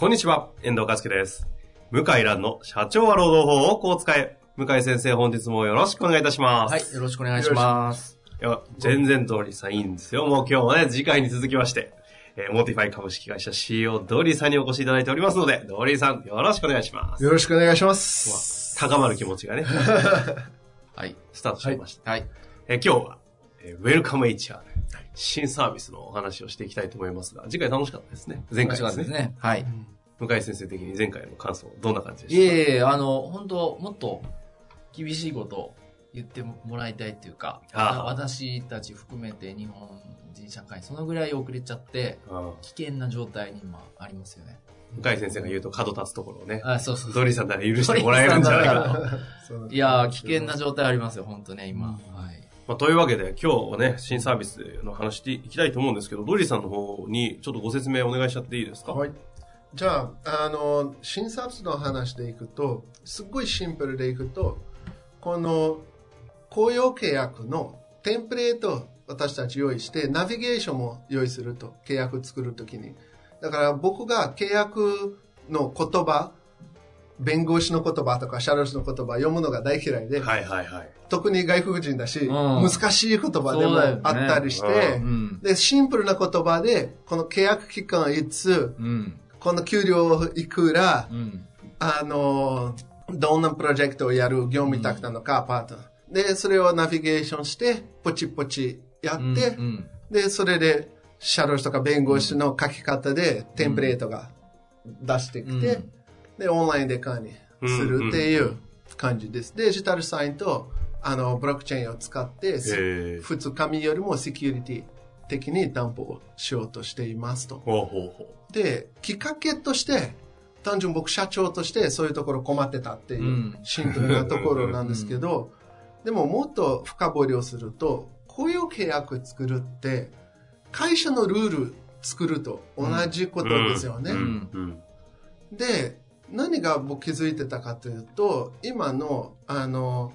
こんにちは、遠藤和樹です。向井蘭の社長は労働法をこう使え。向井先生、本日もよろしくお願いいたします。はい、よろしくお願いします。いや、全然ドリーさんいいんですよ。もう今日もね、次回に続きまして、えーモーティファイ株式会社 CEO ドリーさんにお越しいただいておりますので、ドリーさん、よろしくお願いします。よろしくお願いします。高まる気持ちがね、はい。スタートしました。はい。えー今日は、えーウェルカム HR、新サービスのお話をしていきたいと思いますが、次回楽しかったですね。前回ですね。ですね。はい。向井先生的に前回の感想、どんな感じでいした？かえいえ、あの、本当もっと厳しいことを言ってもらいたいっていうか、ああ私たち含めて日本人社会、そのぐらい遅れちゃって、うん危険な状態に今ありますよね。向井先生が言うと角立つところをね、あ、そうそうドリーさんなら許してもらえるんじゃないかと。いやー、危険な状態ありますよ、本当ね、今。はい。まあ、というわけで、今日はね、新サービスの話していきたいと思うんですけど、ドリーさんの方にちょっとご説明お願いしちゃっていいですか？はい。じゃあ、あの、新サービスの話でいくと、すっごいシンプルでいくと、この雇用契約のテンプレートを私たち用意して、ナビゲーションも用意すると、契約作るときに。だから僕が契約の言葉、弁護士の言葉とか社労士の言葉読むのが大嫌いで、はいはいはい。特に外国人だし、ん難しい言葉でもあったりして、ううん。で、シンプルな言葉で、この契約期間いつ、うん。この給料いくら、うん。あの、どんなプロジェクトをやる業務委託なのか、パートナー。で、それをナビゲーションして、ポチポチやって、うん。で、それで、社労士とか弁護士の書き方で、テンプレートが出してきて、うんで、オンラインで管理するっていう感じです。デジタルサインと、あの、ブロックチェーンを使って、ー普通紙よりもセキュリティ的に担保をしようとしていますと。ほうほうほで、きっかけとして、単純僕社長としてそういうところ困ってたっていううんシンプルなところなんですけど、でももっと深掘りをすると、雇用契約作るって、会社のルール作ると同じことですよね。う。うんうん。で、何が僕気づいてたかというと、今の、あの、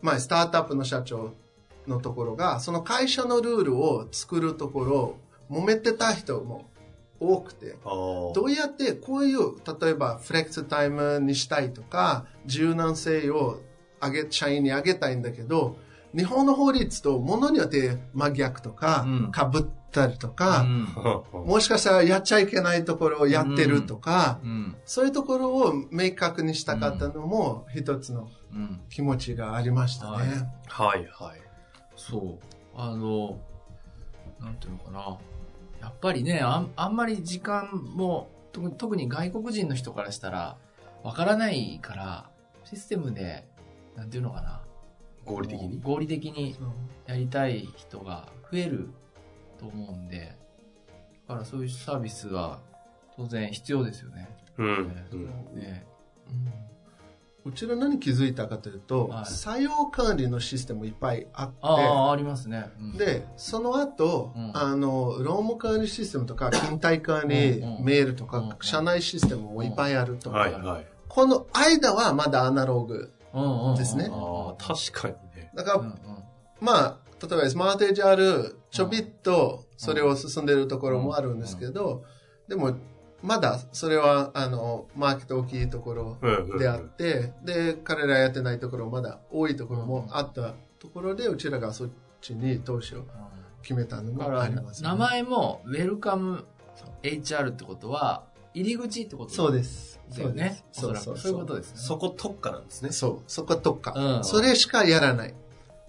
まあ、スタートアップの社長のところが、その会社のルールを作るところ、揉めてた人も多くて、どうやってこういう、例えばフレックスタイムにしたいとか、柔軟性を上げ、社員に上げたいんだけど、日本の法律とものによって真逆とかうん、被ったりとか、うん もしかしたらやっちゃいけないところをやってるとか、うん。そういうところを明確にしたかったのも一つのうん。気持ちがありましたね。はいはいはい。そう。あの、なんていうのかな。やっぱりね、あんあんまり時間も、特に特に外国人の人からしたら、わからないから、システムで、なんていうのかな。合理的に？合理的にやりたい人が増えると思うんで、だからそういうサービスは当然必要ですよね。うん。うん。ねうちら何気づいたかというと、はい採用管理のシステムいっぱいあって、ああ、ありますね。うん、で、その後、うんあの、労務管理システムとか、勤怠管理、メールとか、うん社内システムもいっぱいあると。はいはい。この間はまだアナログ。うんうんうんですねああ、確かにね。だから、うんうんまあ、例えばスマートエッジある、ちょびっとそれを進んでるところもあるんですけど、でも、まだそれは、あの、マーケット大きいところうんうんうんであって、で、彼らやってないところまだ多いところもあったところで、うちらがそっちに投資を決めたのもだからあります、ね。名前もウェルカム HR ってことは入り口ってことそうです。だよね。そうですおそらくそういうことですね。そこ特化なんですね。そう、そこ特化、うんそれしかやらない。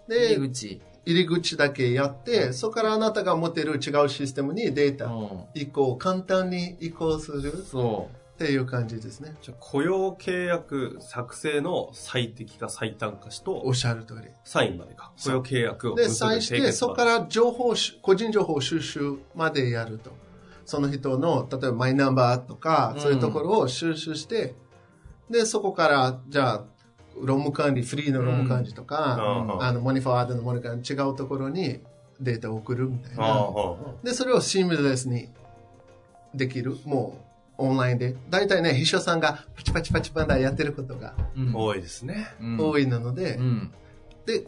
で、入り口。入り口だけやって、そこからあなたが持っている違うシステムにデータうん移行、簡単に移行する。そっていう感じですね。じゃあ雇用契約作成の最適化、最短化しおとっ、しゃる通り。サインまでか。雇用契約をで、結ぶ際して、そこから情報し、個人情報収集までやると。その人の、例えばマイナンバーとか、うんそういうところを収集して、で、そこから、じゃあ、ローム管理、フリーのローム管理とか、うんあの、モニフォワードのモニ管理、違うところにデータを送るみたいあな。あで、それをシームレスにできる。もう、オンラインで。大体ね、秘書さんがパチパチパチパンダやってることがうん多いですね。うん多いなので、うん。で、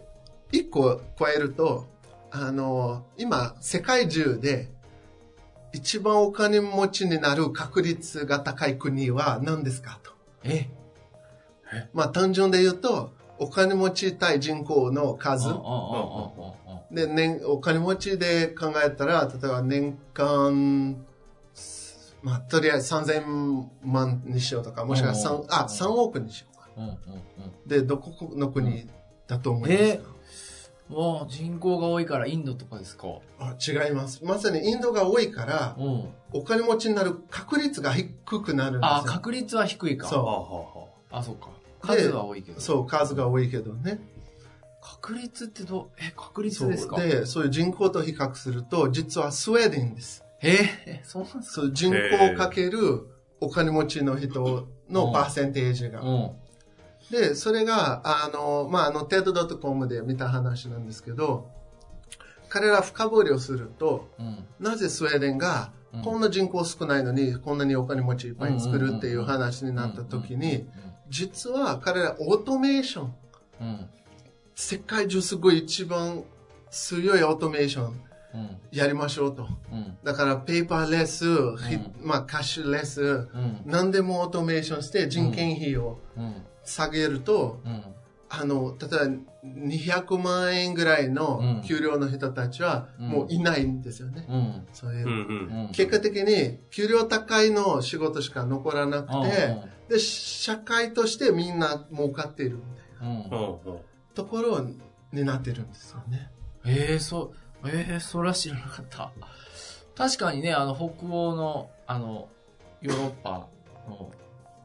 一個加えると、あの、今、世界中で、一番お金持ちになる確率が高い国は何ですかと。えまあ、単純で言うと、お金持ち対人口の数で、年、お金持ちで考えたら、例えば年間、まあ、とりあえず3000万にしようとか、もしくは3、あ、3億にしようか。で、どこの国だと思います？か、もう人口が多いからインドとかですか？あ違います。まさにインドが多いから、うん。お金持ちになる確率が低くなるんですよ。あ、確率は低いか。そうあ、そうか。で数は多いけど。そう、数が多いけどね。確率ってどう、え、確率ですか？で、そういう人口と比較すると、実はスウェーデンです。ええ、そうなんですか？そう人口かけるお金持ちの人のパーセンテージが。うん。で、それが、あの、まあ、あの、TED.com で見た話なんですけど、彼ら深掘りをすると、うん。なぜスウェーデンがうんこんな人口少ないのに、こんなにお金持ちいっぱい作るっていう話になった時に、実は彼らオートメーション、うん。うん。世界中すごい一番強いオートメーションうん。やりましょうと。うん。だからペーパーレス、ひまあ、キャッシュレス、うん。何でもオートメーションして人件費をうん。下げると、うん。あの、例えば200万円ぐらいの給料の人たちはうんもういないんですよね。うん。そういうう。んうん。うん。結果的に給料高いの仕事しか残らなくて、で、社会としてみんな儲かっているみたいなうん。ところになってるんですよね。ええそう、ええそれは知らなかった。確かにね、あの、北欧の、あの、ヨーロッパの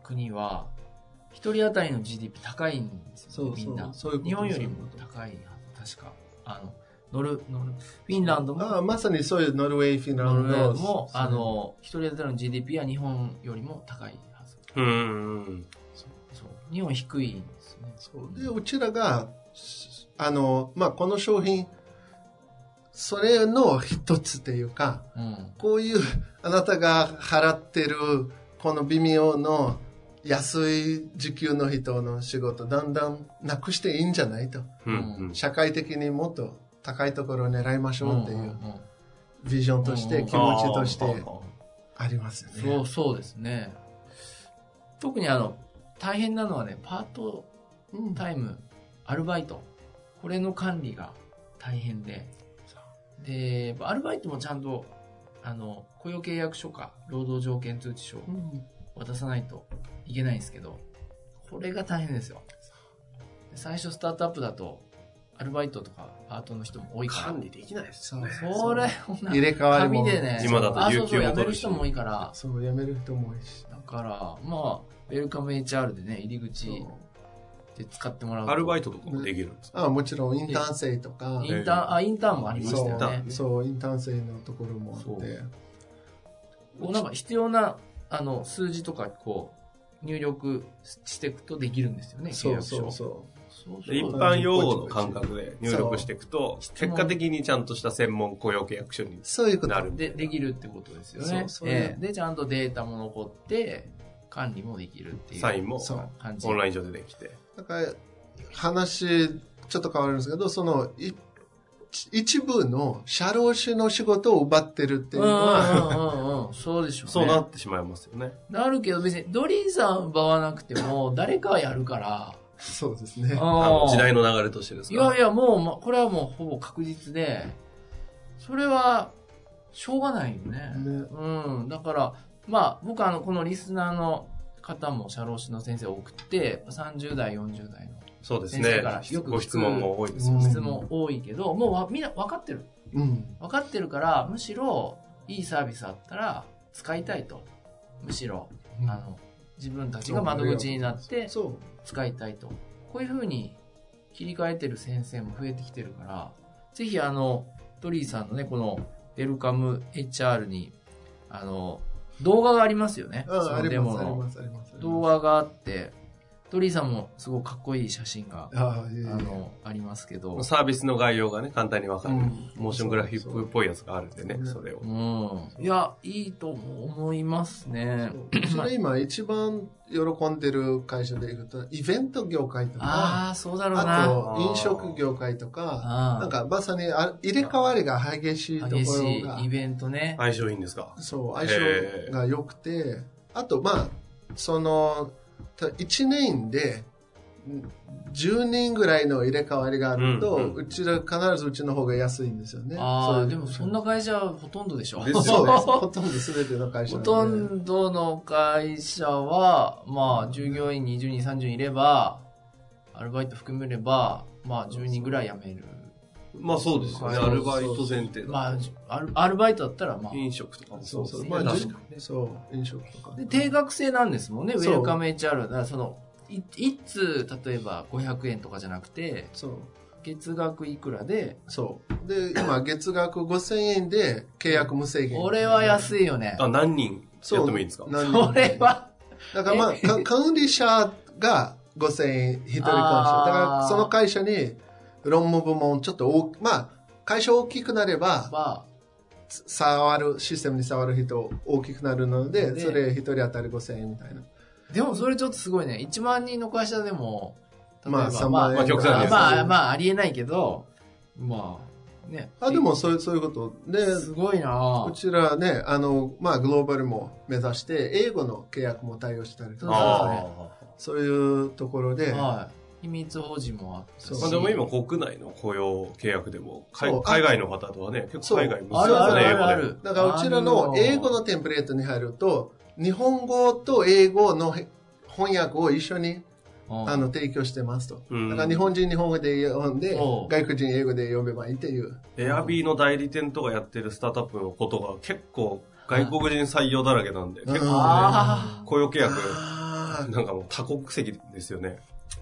国は、一人当たりの GDP 高いんですよ、ね、みんな。そういう日本よりも高い確か。あの、ノル、ノル、フィンランドも、ああまさにそういうノルウェー、フィンランドも、あ、の、一人当たりの GDP は日本よりも高い。うんうん。そう。日本低いんですね。そうで、うちらが、あの、まあ、この商品、それの一つっていうか、うん。こういうあなたが払ってるこの微妙の安い時給の人の仕事だんだんなくしていいんじゃないと。うんうん。社会的にもっと高いところを狙いましょうっていうビジョンとしてうん気持ちとしてありますよね。そう、そうですね。特にあの、大変なのはね、パートうんタイム、アルバイト。これの管理が大変で。で、アルバイトもちゃんと、あの、雇用契約書か、労働条件通知書をうん渡さないといけないんですけど、これが大変ですよ。で最初スタートアップだと、アルバイトとかパートの人も多いから。管理できないですよね。それ、こんな入れ替わりも紙でね、今だとあ、そうそう、有給も辞め取るしる人も多いから、そう、辞める人も多いし。だから、まあ、ウェルカム HR でね、入り口で使ってもらうと。アルバイトとかもできるんですか？あもちろんインターン生とか、インターン、あ、インターンもありましたよそうね。そう、インターン生のところもあそうって。こうなんか必要な、あの、数字とか、こう、入力していくとできるんですよね、契そう約書。そうそそうそうで一般用語の感覚で入力していくと、結果的にちゃんとした専門雇用契約書にう。そういうこと。なる。で、できるってことですよね。そうそうええで、ちゃんとデータも残って、管理もできるっていうサインも。オンライン上でできて。だから、話、ちょっと変わるんですけど、その、い一部の社労士の仕事を奪ってるっていううんのは、うんうんうん。そうでしょうね。そうなってしまいますよね。なるけど別にドリーさん奪わなくても誰かはやるから。そうですね。あの時代の。の流れとしてですか？いやいやもう、ま、これはもうほぼ確実で、それはしょうがないよね。ねうん。だから、まあ僕あのこのリスナーの方も社労士の先生多くって、30代、40代のそうです先生ねからよくご質問も多いですようんね。質問多いけど、もうわみんな分かってる。うん。分かってるから、むしろいいサービスあったら使いたいと。むしろうんあの、自分たちが窓口になって。使いたいと。こういうふうに切り替えてる先生も増えてきてるから、ぜひあの、ドリーさんのね、この、ウェルカム HR に、あの、動画がありますよね。うん、そのデモの。動画があって、ドリーさんもすごくかっこいい写真が、あの、ありますけど、サービスの概要がね、簡単にわかる、うんモーショングラフィックっぽいやつがあるんでね、それを。うん。いや、いいと思いますね。それ今一番喜んでる会社でいくと、イベント業界とか、ああ、そうだろうあな。と飲食業界とか、あなんかまさにあ入れ替わりが激しいところがいイ、ベントね。相性いいんですかそう、相性が良くて、あとまあ、その、1年で、ん10人ぐらいの入れ替わりがあると、ううんちら必ずうちの方が安いんですよね。ああ、でもそんな会社はほとんどでしょ。ですそうです。ほとんど全ての会社ほ。とんどの会社は、まあ、従業員20人、30人いれば、アルバイト含めれば、まあ、10人ぐらい辞める。まあそうですよね。アルバイト前提だとまあ、アルアルバイトだったら、まあ、飲食とかもそそう。そう。まあ、じ確かにね。そう、飲食とか。で、定額制なんですもんね、ウェルカム HR。だからその、い一通、例えば500円とかじゃなくて、そう。月額いくらで、そう。で、今、月額5000円で契約無制限。これは安いよね。あ、何人やってもいいんですか？何人これは、だからまあ、か管理者が5000円一人コンション。だからその会社に論務部門ちょっと大まあ、会社大きくなれば、ま触る、システムに触る人大きくなるので、でそれ一人当たり5000円みたいな。あ、でもそれちょっとすごいね。1万人の会社でも、例えばまあ、3万円。まあ極端にまあ、まあ、ありえないけど、まあ、ね。あ、でもそういう、そういうこと。で、すごいなうちらね、あの、まあ、グローバルも目指して、英語の契約も対応したりとか、あそういうところで、はい。秘密保持もあって。そうあ。まあでも今国内の雇用契約でも、海外の方とはね、結構海外あるあるあるあ英語でる。だからうちらの英語のテンプレートに入ると、日本語と英語の翻訳を一緒にうんあの提供してますと。うんだから日本人日本語で読んで外国人英語で読めばいいっていう。エアビーの代理店とかやってるスタートアップのことが結構外国人採用だらけなんで、結構あ雇用契約、あなんかもう多国籍ですよね。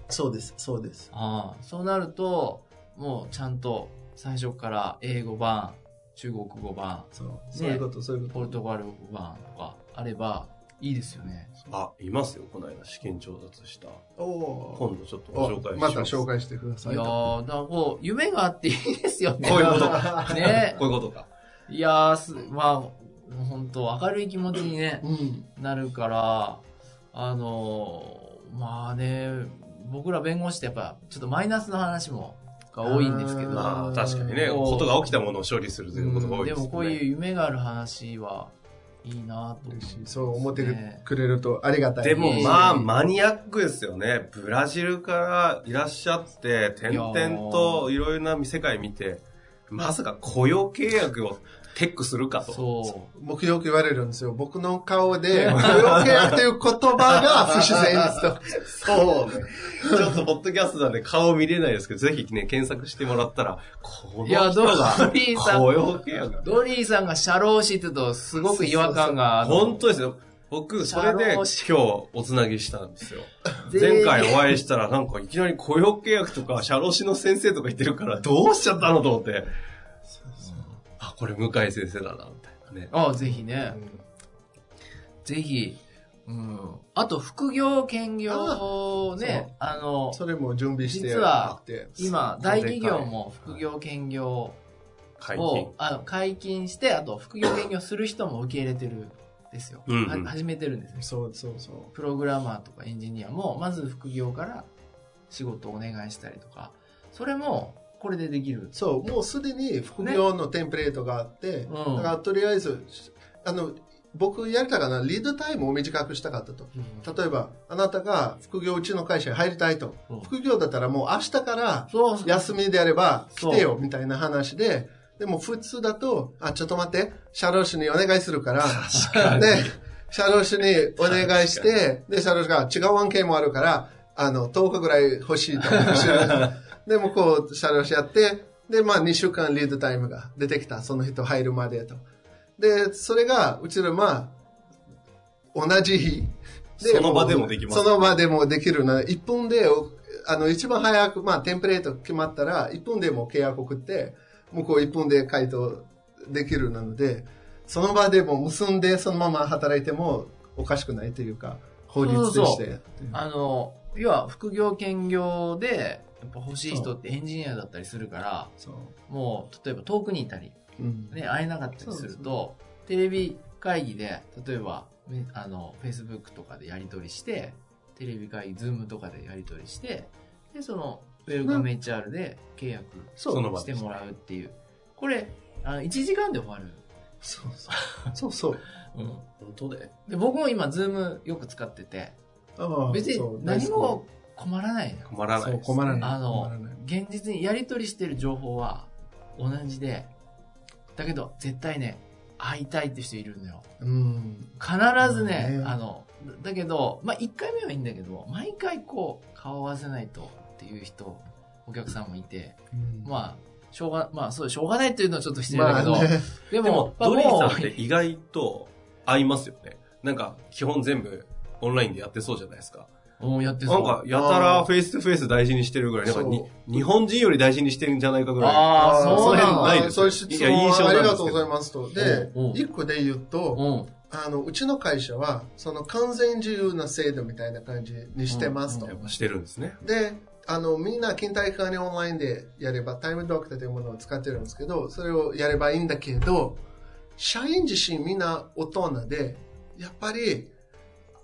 そうです、そうです。ああ、そうなると、もうちゃんと最初から英語版、中国語版、そうそういうこと、そういうポルこと。トガル版とかあればいいですよね。あ、いますよ、この間試験調達した。おお今度ちょっとご紹介しー。ます。また紹介してください。いやー、だからこう、夢があっていいですよね。こういうことか。ね こういうことか。いやーす、まあ、本当明るい気持ちにね、うん。なるから、あのーまあね、僕ら弁護士ってやっぱ、ちょっとマイナスの話も、が多いんですけど、まあ確かにね、ことが起きたものを処理するということが多いですよね。でもこういう夢がある話はいいなと思嬉しい。そう思ってくれるとありがたい。でもまあマニアックですよね。ブラジルからいらっしゃって、点々といろいろな世界見て、まさか雇用契約をテックするかと。そ僕よく言われるんですよ。僕の顔で、雇用契約という言葉が 不自然ですと。そうね。ちょっとポッドキャストなんで顔見れないですけど、ぜひね、検索してもらったら、このいやどう人がドリーさん雇用契約う。。ドリーさんが社労士って言うと、すごく違和感が。あの本当ですよ。僕、それで今日おつなぎしたんですよ。前回お会いしたらなんかいきなり雇用契約とか社労士の先生とか言ってるからどうしちゃったのと思って。あ、これ向井先生だな、みたいなね。あぜひね。ぜひ。うん。あと、副業、兼業ね、あの、それも準備して実は。今、大企業も副業、兼業解禁を。あの解禁して、あと副業兼業する人も受け入れてるんですよ。うんうんは始めてるんですね。そうそうそう。プログラマーとかエンジニアも、まず副業から仕事をお願いしたりとか、それもこれでできる。そう、もうすでに副業のテンプレートがあって、うんだからとりあえず、あの、僕やりたかな、リードタイムを短くしたかったと。例えば、あなたが副業うちの会社に入りたいと。うん副業だったらもう明日から。休みであれば来てよみたいな話で、でも普通だと、あ、ちょっと待って、社労士にお願いするから、で、社労士にお願いして、で、社労士が違う案件もあるから、あの、10日ぐらい欲しいと。でもこう、社労士やって、で、まあ2週間リードタイムが出てきた。その人入るまでと。で、それが、うちらまあ、同じ日その場でもできますその場でもできるので、1分で、あの、一番早く、まあ、テンプレート決まったら、1分でも契約送って、向こう1分で回答できるなので、その場でも結んで、そのまま働いてもおかしくないというか、法律でして。そうそうあの、要は副業兼業で、やっぱ欲しい人ってエンジニアだったりするから、もう、例えば遠くにいたり、うんね、会えなかったりすると、テレビ会議で、例えば、ねあの、Facebook とかでやり取りして、テレビ会議、Zoom とかでやり取りして、で、その、ウェルカム HR で契約してもらうっていう。これ、あの、1時間で終わる。そうそう。そうそう。うん。本当でで、僕も今、Zoom よく使ってて、別に何も困らない困らない。困らない。あの現実にやり取りしてる情報は同じで、だけど絶対ね、会いたいって人いるんだよ。うん。必ずね、うんねあの、だだけど、まあ、1回目はいいんだけど、毎回こう、顔合わせないとっていう人、お客さんもいて、うんまあ、しょうが、まあ、そう、しょうがないっていうのはちょっと失礼だけど、まあね、ででも、まあドリーさんって意外と合いますよね。なんか、基本全部オンラインでやってそうじゃないですか。もうやってそうんなか、やたら face to face 大事にしてるぐらい、なんか日本人より大事にしてるんじゃないかぐらい。ああ、ーそうなのないですそういうありがとうございますと。で一個で言うと、うん。あの、うちの会社は、その完全自由な制度みたいな感じにしてますと。やっぱしてるんですね。で、あの、みんな勤怠管理オンラインでやれば、 Time Doctor というものを使ってるんですけど、それをやればいいんだけど、社員自身みんな大人で、やっぱり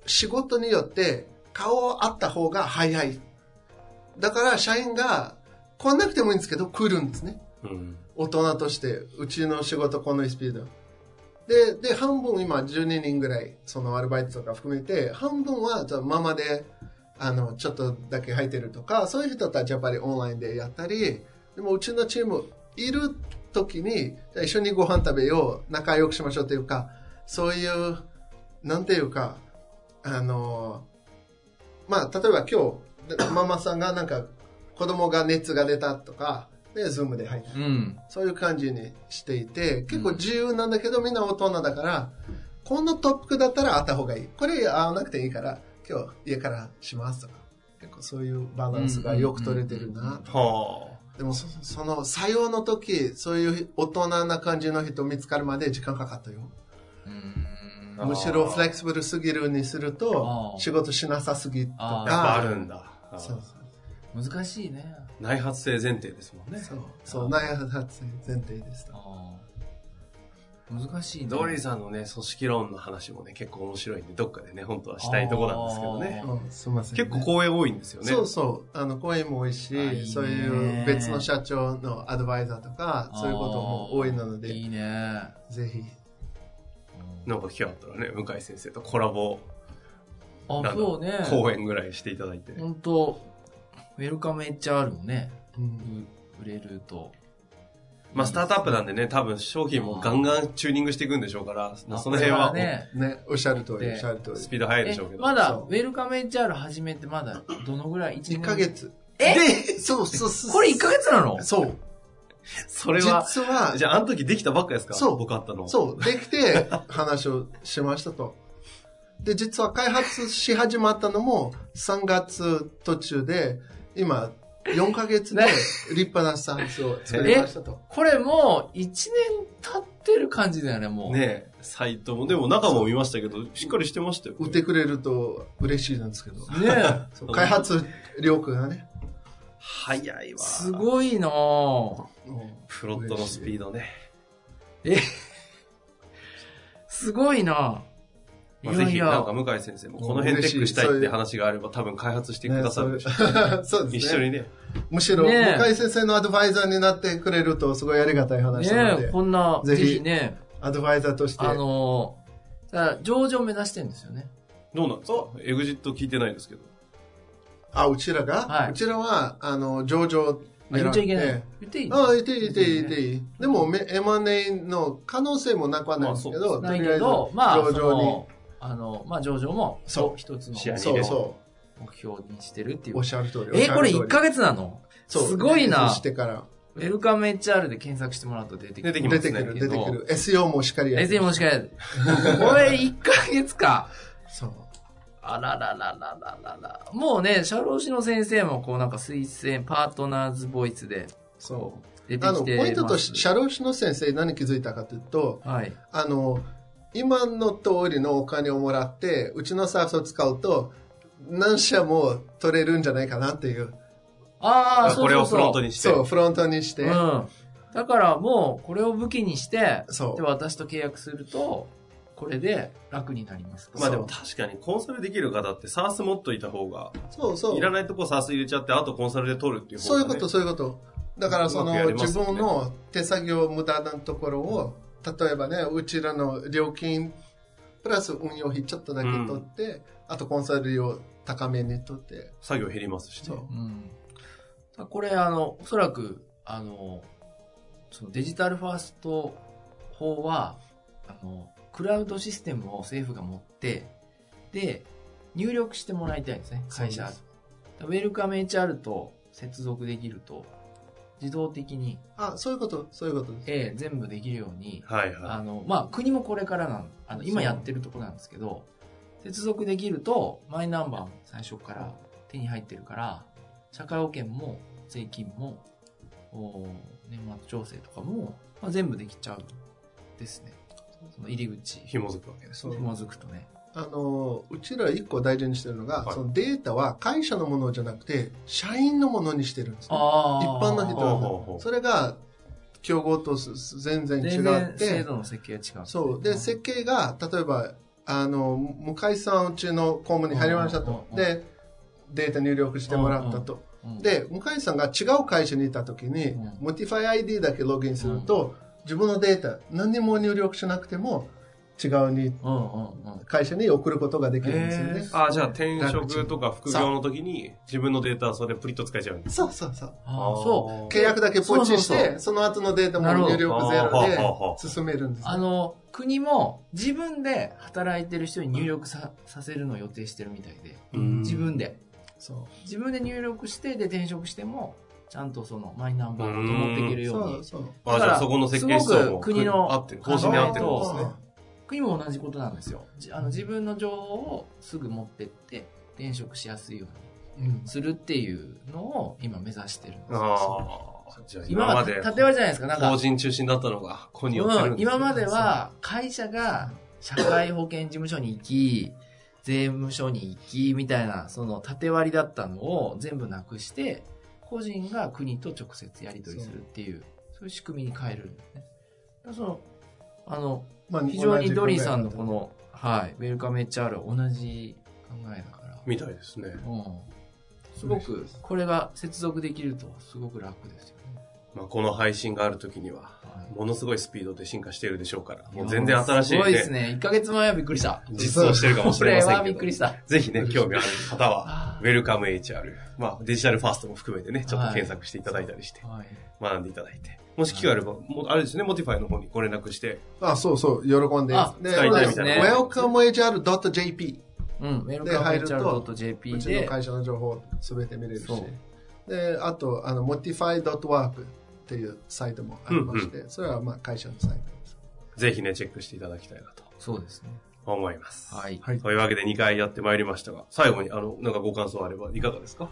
仕事によって顔あった方が早い。だから社員が来なくてもいいんですけど、来るんですね。うん。大人として、うちの仕事このスピード。で、で、半分今12人ぐらい、そのアルバイトとか含めて、半分はじゃあママで、あの、ちょっとだけ入ってるとか、そういう人たちやっぱりオンラインでやったり、でもうちのチームいる時に、一緒にご飯食べよう、仲良くしましょうというか、そういう、なんていうか、あの、まあ、例えば今日、ママさんがなんか、子供が熱が出たとか、で、ズームで入った。うん。そういう感じにしていて、結構自由なんだけど、みんな大人だから、このトピックだったらあった方がいい。これ会わなくていいから、今日家からしますとか。結構そういうバランスがよく取れてるな。はでもそ、その採用の時、そういう大人な感じの人見つかるまで時間かかったよ。うんむしろフレキシブルすぎるにすると仕事しなさすぎとあーあ。やっぱあか。るんだ。あーそう難しいね。内発性前提ですもんね。そう。そう、内発前提ですと。あー難しいね。ドリーさんのね、組織論の話もね、結構面白いんで、どっかでね、本当はしたいとこなんですけどね。うん、すみません、ね。結構講演多いんですよね。そうそう。あの、声も多いし、そういう別の社長のアドバイザーとか、そういうことも多いので、いいね。ぜひ。なんか機会あったらね、向井先生とコラボあ、そうね。か講演ぐらいしていただいて。本当ウェルカム HR もね、うんう売れると。まあ、スタートアップなんでね、多分商品もガンガンチューニングしていくんでしょうから、その辺はね。ね、おっしゃる通り、でおっしゃる通り。スピード速いでえしょうけど。まだ、ウェルカム HR 始めてまだ、どのぐらい ?1 1ヶ月。え？で、そうそうそう。これ1ヶ月なの？そう。それは、実は、じゃあ、あの時できたばっかですか？そう僕あったの。そう、できて話をしましたと。で、実は開発し始まったのも3月途中で、今、4ヶ月でね立派なサービスを作りましたと。これもう、1年経ってる感じだよね、もう。ねえサイトも、でも中も見ましたけど、しっかりしてましたよ。売ってくれると嬉しいなんですけど。ね 開発力がね。早いわ。すごいなぁ。プロットのスピードね。すごいなぁ。まあ、ぜひ、なんか向井先生もこの辺テックしたいって話があれば多分開発してくださるでしょう。ねそうですね。一緒にね。むしろ、ね向井先生のアドバイザーになってくれるとすごいありがたい話なので、ねこんな、ぜぜひひね、アドバイザーとして。あのー、さ上場目指してるんですよね。どうなんですか？エグジット聞いてないですけど。あ、うちらが、はいうちらは、あの、上場あ言っちゃいけない。狙って言っていい？ああ、いていい、いていい、いていい。でも、め M&A の可能性もなくはないんですけど、ないけど、まあ、そ上場にの、あの、まあ、上場も、そう一つのそうそ目標にしてるっていうう。おっ。しゃる通り。え、これ1ヶ月月なの？すごいなしてから。ウェルカム HR で検索してもらうと出てくる。出てきますね出てくる、出てくる。SEO もしっかりやる。え、でもしかやこれ1ヶ月か。そう。あららららららら。もうね、社労士の先生もこうなんか推薦、パートナーズボイスでそう。出てあの、きてポイントと社労士の先生何気づいたかというと、はい。あの、今の通りのお金をもらって、うちのサービスを使うと、何社も取れるんじゃないかなっていう。ああ、そうそうそう。これをフロントにして。そう、フロントにして。うん。だからもう、これを武器にして、そうで、私と契約すると、これで楽になります。まあでも確かにコンサルできる方ってサース持っといた方が、そうそう。いらないとこサース入れちゃって、あとコンサルで取るっていう方が、ね。そういうこと、そういうこと。だからその、ね分の手作業無駄なところを、例えばね、うちらの料金、プラス運用費ちょっとだけ取って、あとコンサル料高めに取って、作業減りますしね。そう。うん。だこれ、あの、おそらく、あの、そのデジタルファースト法は、あの、クラウドシステムを政府が持って、で、入力してもらいたいんですね、会社。ウェルカム HR と接続できると、自動的に、あ、そういうこと、そういうことです。ええ全部できるように、はいはあの、まあ、国もこれからなん、あの、今やってるところなんですけど、接続できると、マイナンバーも最初から手に入ってるから、社会保険も税金も、お年末調整とかも、まあ、全部できちゃうですね。その入り口い。、紐づくわけです。そう紐づくとね。あの、うちら一個大事にしてるのが、はいそのデータは会社のものじゃなくて、社員のものにしてるんですね。あ一般の人は。うそれが、競合とす全然違全って然制、度の設計が違う。そう。で、設計が、例えば、あの、向井さんうちの公務に入りましたと。うんうんうんで、データ入力してもらったと。うん、で、向井さんが違う会社にいたときに、うんモティファイ ID だけログインすると、自分のデータ、何にも入力しなくても、違うに、うんうんうん。会社に送ることができるんですよね。へーああ、じゃあ転職とか副業の時に自分のデータはそれでプリッと使えちゃうんです。そうそうそう。そう。契約だけポチして、その後のデータも入力ゼロで進めるんです、ね。あの、国も自分で働いてる人に入力ささせるのを予定してるみたいで、うん自分で。そう。自分で入力して、で転職しても、ちゃんとそのマイナンバーを持っていけるように。そうそう。ああ、じゃあそこの設計思想すごもく国の。方針に合ってるんですね。国も同じことなんですよ。じあの自分の情報をすぐ持ってって、転職しやすいよううんにするっていうのを今目指してるんですよ。ああ、じゃあ今まで、縦割りじゃないですか。なんか法、人中心だったのが、ここに寄ってる今までは会社が社会保険事務所に行き、税務署に行き、みたいな、その縦割りだったのを全部なくして、個人が国と直接やり取りするっていう、そういう仕組みに変えるんですね。だからその、あの、まあ非常にドリーさんのこの、はい、ウェルカム HR は同じ考えだから、みたいですね。うん。すごく、これが接続できるとすごく楽ですよね。まあ、この配信がある時には、はいものすごいスピードで進化しているでしょうから、もう全然新しいすごいですね、ね。1ヶ月前はびっくりした。実装してるかもしこれはれませんけど、びっくりした。ぜひね、興味ある方は、あウェルカム HR、まあ、デジタルファーストも含めてね、ちょっと検索していただいたりしてー、はい。学んでいただいて、もし機会あれば、もうあれですね、モティファイの方にご連絡して、あ、そうそう、喜んで。あで使いたいみたいな welcomehr.jp。うん、ウェルでカム入ると HR.jp うちので、会社の情報すべて見れるしそ。で、あと、あの、motify.work っていうサイトもありまして、それはまあ会社のサイトです。ぜひね、チェックしていただきたいなとそうですね。思います。はい。はい。というわけで2回やってまいりましたが、最後に、あの、なんかご感想あればいかがですか？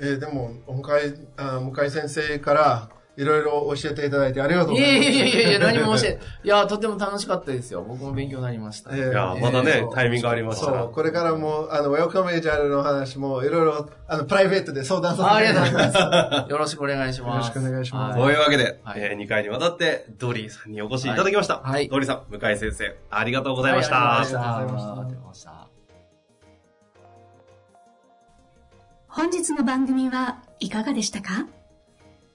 えーでも、向井、あ向井先生からいろいろ教えていただいてありがとうございます。いやいやいやいや、何も教え、いや、とても楽しかったですよ。僕も勉強になりました。えーいや、えーまだねタイミングありましたらそう、。これからも、あの、ウェルカムエージャーの話もいろいろ、あの、プライベートで相談さあありせていがとうただきます。ございます。よろしくお願いします。よろしくお願いしますとはいいうわけで、はいえ2回にわたって、ドリーさんにお越しいただきました。はいドリーさん、向井先生、ありがとうございました。はいありありがとうございましたがとうございました。本日の番組はいかがでしたか？